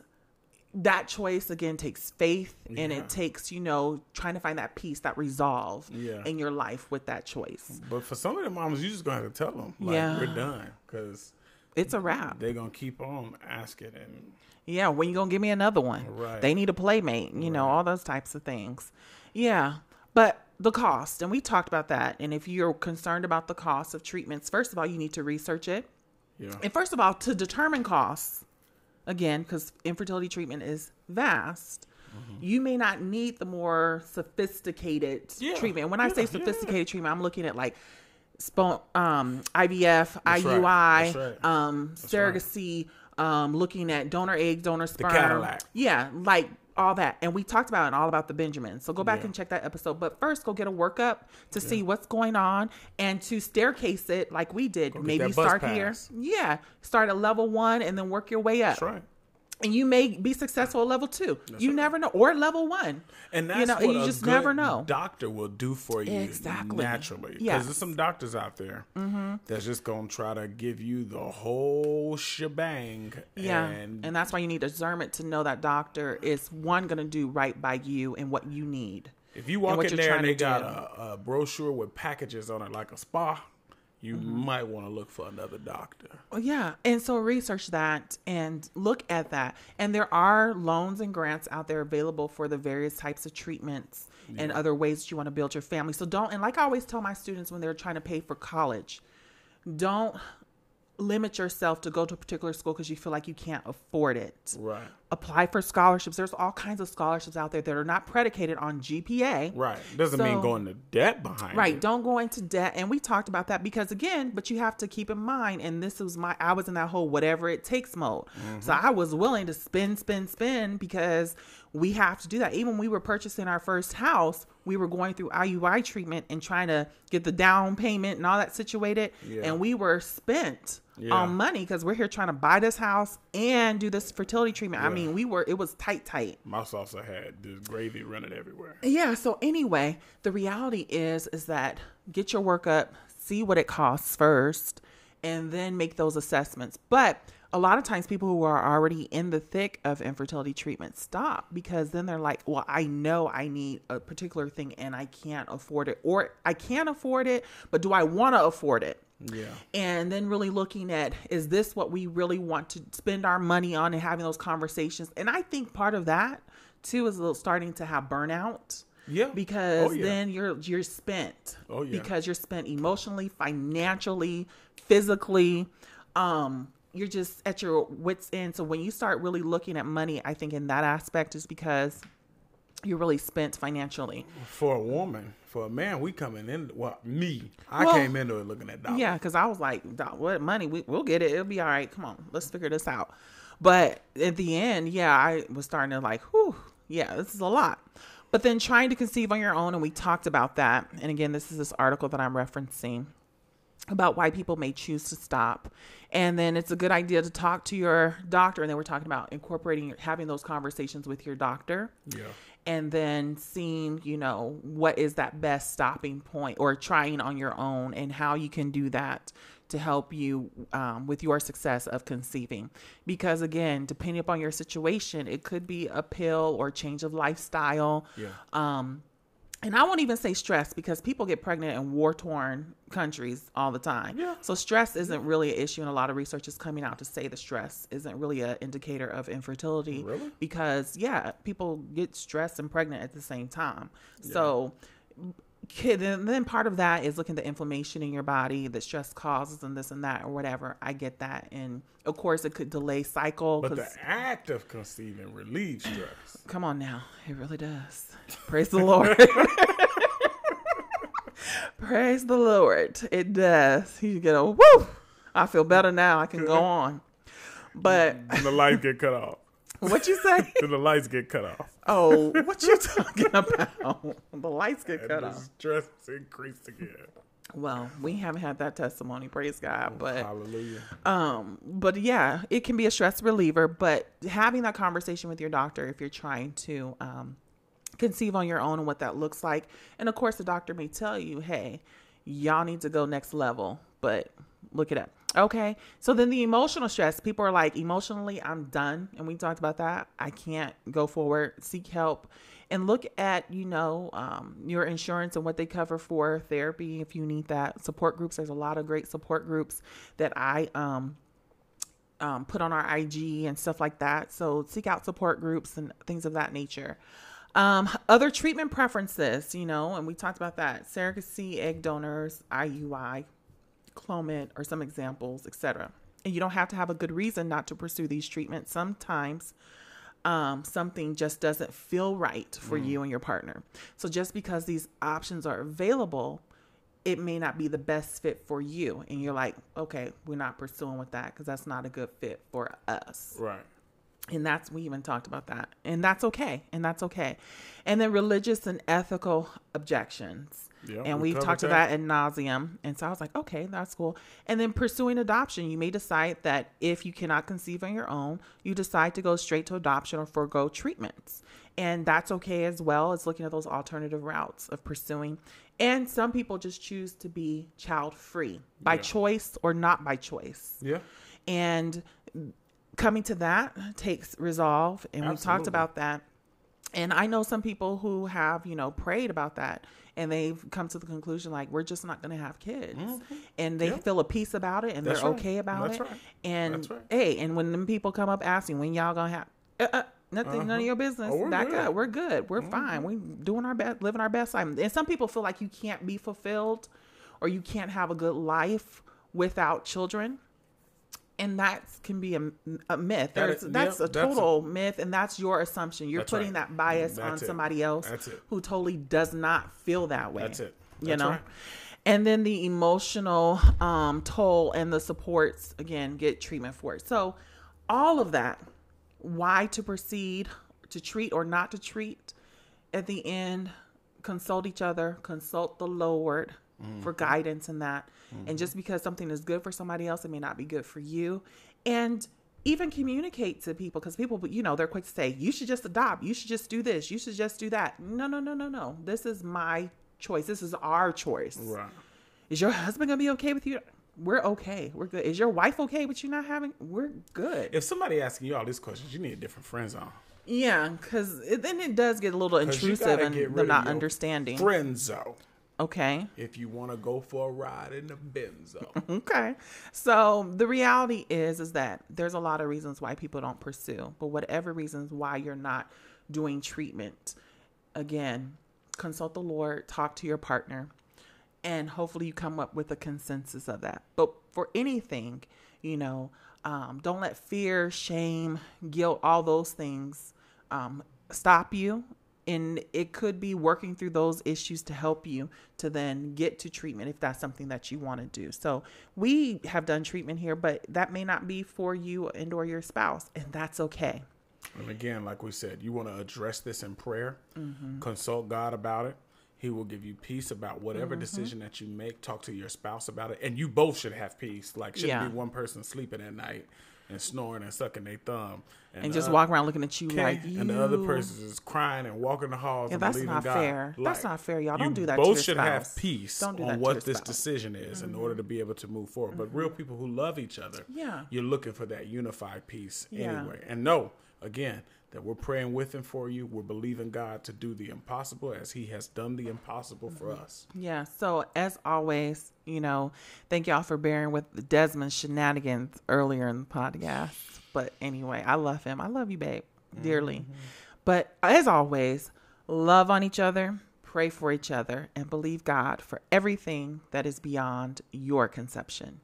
that choice again takes faith and it takes you know trying to find that peace that resolve Yeah. in your life with that choice But for some of the moms, you just gonna have to tell them, like, Yeah. we're done, because it's a wrap they're gonna keep on asking, and Yeah, when you gonna give me another one? Right. They need a playmate, you know, all those types of things. Yeah. But the cost, and we talked about that. And if you're concerned about the cost of treatments, first of all, you need to research it. yeah, And first of all, to determine costs, again, because infertility treatment is vast, you may not need the more sophisticated Mm-hmm. Yeah, treatment. When I say yeah, sophisticated treatment, I'm looking at like um, IVF, That's IUI, that's right. um, surrogacy, um, looking at donor egg, donor sperm. Cadillac. Yeah, like all that. And we talked about it and all about the Benjamins. So go back Yeah. and check that episode. But first, go get a workup to see what's going on and to staircase it like we did. Maybe start here. Yeah. Start at level one and then work your way up. that's right. And you may be successful at level two. you right. never know. Or level one. And that's you know, what you a just never know. Doctor will do for you Exactly. naturally. Because Yes. there's some doctors out there mm-hmm. that's just gonna try to give you the whole shebang. Yeah. and, And, that's why you need discernment to know that doctor is one going to do right by you and what you need. If you walk in there and they got a, a brochure with packages on it like a spa, you Mm-hmm. might want to look for another doctor. Well, yeah. And so research that and look at that. And there are loans and grants out there available for the various types of treatments and other ways that you want to build your family. So don't, and like I always tell my students when they're trying to pay for college, don't limit yourself to go to a particular school because you feel like you can't afford it. Right. Apply for scholarships. There's all kinds of scholarships out there that are not predicated on GPA. Right. Doesn't mean going to debt behind Right. it. Don't go into debt. And we talked about that because again, but you have to keep in mind, and this was my I was in that whole whatever it takes mode. Mm-hmm. So I was willing to spend, spend, spend because we have to do that. Even when we were purchasing our first house, we were going through IUI treatment and trying to get the down payment and all that situated. Yeah. And we were spent Yeah. on money because we're here trying to buy this house and do this fertility treatment. I mean, we were it was tight, tight. My salsa had this gravy running everywhere. Yeah. So anyway, the reality is is that get your work up, see what it costs first, and then make those assessments. But a lot of times people who are already in the thick of infertility treatment stop because then they're like, well, I know I need a particular thing and I can't afford it. Or I can't afford it, but do I want to afford it? Yeah. and then really looking at is this what we really want to spend our money on and having those conversations and i think part of that too is a little starting to have burnout Yeah. because Oh, yeah. then you're you're spent Oh, yeah. because you're spent emotionally financially physically um you're just at your wits end so when you start really looking at money i think in that aspect is because you're really spent financially For a woman, for a man, we coming in. Well, me, I Well, came into it looking at dollars. Yeah, because I was like, what money? We, we'll get it. It'll be all right. Come on, let's figure this out. But at the end, yeah, I was starting to like, whew, yeah, this is a lot. But then trying to conceive on your own, and we talked about that. And again, this is this article that I'm referencing about why people may choose to stop. And then it's a good idea to talk to your doctor. And then we're talking about incorporating, having those conversations with your doctor Yeah. And then seeing, you know, what is that best stopping point or trying on your own and how you can do that to help you um, with your success of conceiving. Because again, depending upon your situation, it could be a pill or change of lifestyle. Yeah. Um, and I won't even say stress because people get pregnant in war torn countries all the time. Yeah. So stress isn't really an issue, and a lot of research is coming out to say the stress isn't really an indicator of infertility. Really? Because yeah, people get stressed and pregnant at the same time. So. Kid, and then part of that is looking at the inflammation in your body that stress causes and this and that or whatever. I get that, and of course it could delay cycle. But the act of conceiving relieves stress. Come on now. It really does. Praise the Lord. [laughs] Praise the Lord. It does. You get a woo. I feel better now. I can go on. But and the lights get cut off. What you say? [laughs] Then the lights get cut off. Oh, what you talking [laughs] about? The lights get And cut off. stress increased again. Well, we haven't had that testimony, praise God. But Hallelujah. Um, but yeah, it can be a stress reliever. But having that conversation with your doctor if you're trying to um, conceive on your own and what that looks like, and of course, the doctor may tell you, "Hey, y'all need to go next level," but look it up. Okay, so then the emotional stress. People are like, emotionally, I'm done, and we talked about that. I can't go forward. Seek help. And look at, you know, um, your insurance and what they cover for therapy if you need that. Support groups. There's a lot of great support groups that I um, um, put on our IG and stuff like that. So seek out support groups and things of that nature. Um, other treatment preferences, you know, and we talked about that: surrogacy, egg donors, IUI, Clomid, or some examples, etc. And you don't have to have a good reason not to pursue these treatments. Sometimes um, something just doesn't feel right for you and your partner. So just because these options are available, it may not be the best fit for you. And you're like, okay, we're not pursuing with that because that's not a good fit for us. Right. And that's, we even talked about that. And that's okay. And that's okay. And then religious and ethical objections. Yeah, and we we've covered talked that. about ad nauseum. And so I was like, okay, that's cool. And then pursuing adoption, you may decide that if you cannot conceive on your own, you decide to go straight to adoption or forego treatments. And that's okay as well as looking at those alternative routes of pursuing. And some people just choose to be child free by Yeah. choice or not by choice. Yeah. And coming to that takes resolve. And we've talked about that And I know some people who have, you know, prayed about that and they've come to the conclusion like we're just not going to have kids. And they Yep. feel a peace about it and That's they're right. okay about That's it. right. And right. hey, and when them people come up asking when y'all going to have uh, uh, nothing none of your business. Oh, we're Back good. Mm-hmm. up. We're good. We're fine. We're doing our best, living our best life. And some people feel like you can't be fulfilled or you can't have a good life without children and that can be a, a myth. That is- that's yep, a that's a- total myth, and that's your assumption. You're putting right. that bias on it. somebody else who totally does not feel that way. That's it. you know. right. And then the emotional um, toll and the supports again get treatment for it. So all of that, why to proceed, to treat or not to treat, at the end, consult each other, consult the Lord Mm-hmm. for guidance in that. And mm-hmm. just because something is good for somebody else, it may not be good for you. And even communicate to people because people, you know, they're quick to say, you should just adopt, you should just do this, you should just do that. No, no, no, no, no. This is my choice. This is our choice. Right. Is your husband gonna be okay with you? We're okay. We're good. Is your wife okay with you not having? We're good. If somebody asking you all these questions, you need a different friend zone. Yeah, because then it does get a little intrusive and get them rid of not understanding. Friend zone. Okay. If you want to go for a ride in the benzo. [laughs] Okay. So the reality is is that there's a lot of reasons why people don't pursue, but whatever reasons why you're not doing treatment, again, consult the Lord, talk to your partner, and hopefully you come up with a consensus of that. But for anything, you know, um, don't let fear, shame, guilt, all those things um, stop you. And it could be working through those issues to help you to then get to treatment if that's something that you want to do. So we have done treatment here, but that may not be for you and or your spouse, and that's okay. And again, like we said, you want to address this in prayer, Mm-hmm. consult God about it. He will give you peace about whatever Mm-hmm. decision that you make. Talk to your spouse about it, and you both should have peace. Like, shouldn't Yeah. be one person sleeping at night and snoring and sucking their thumb, And the just oth- walk around looking at you okay, like you. and the other person is crying and walking the halls. Yeah, and that's not God. fair. That's not fair, y'all. Don't do that Both should have peace Don't do on what this spouse. decision is in order to be able to move forward. But real mm-hmm. people who love each other, Yeah. you're looking for that unified peace Yeah. anyway. And no, again that we're praying with and for you. We're believing God to do the impossible as He has done the impossible for Mm-hmm. us. Yeah. So as always, you know, thank y'all for bearing with Desmond shenanigans earlier in the podcast. But anyway, I love him. I love you, babe, dearly. But as always, love on each other, pray for each other, and believe God for everything that is beyond your conception.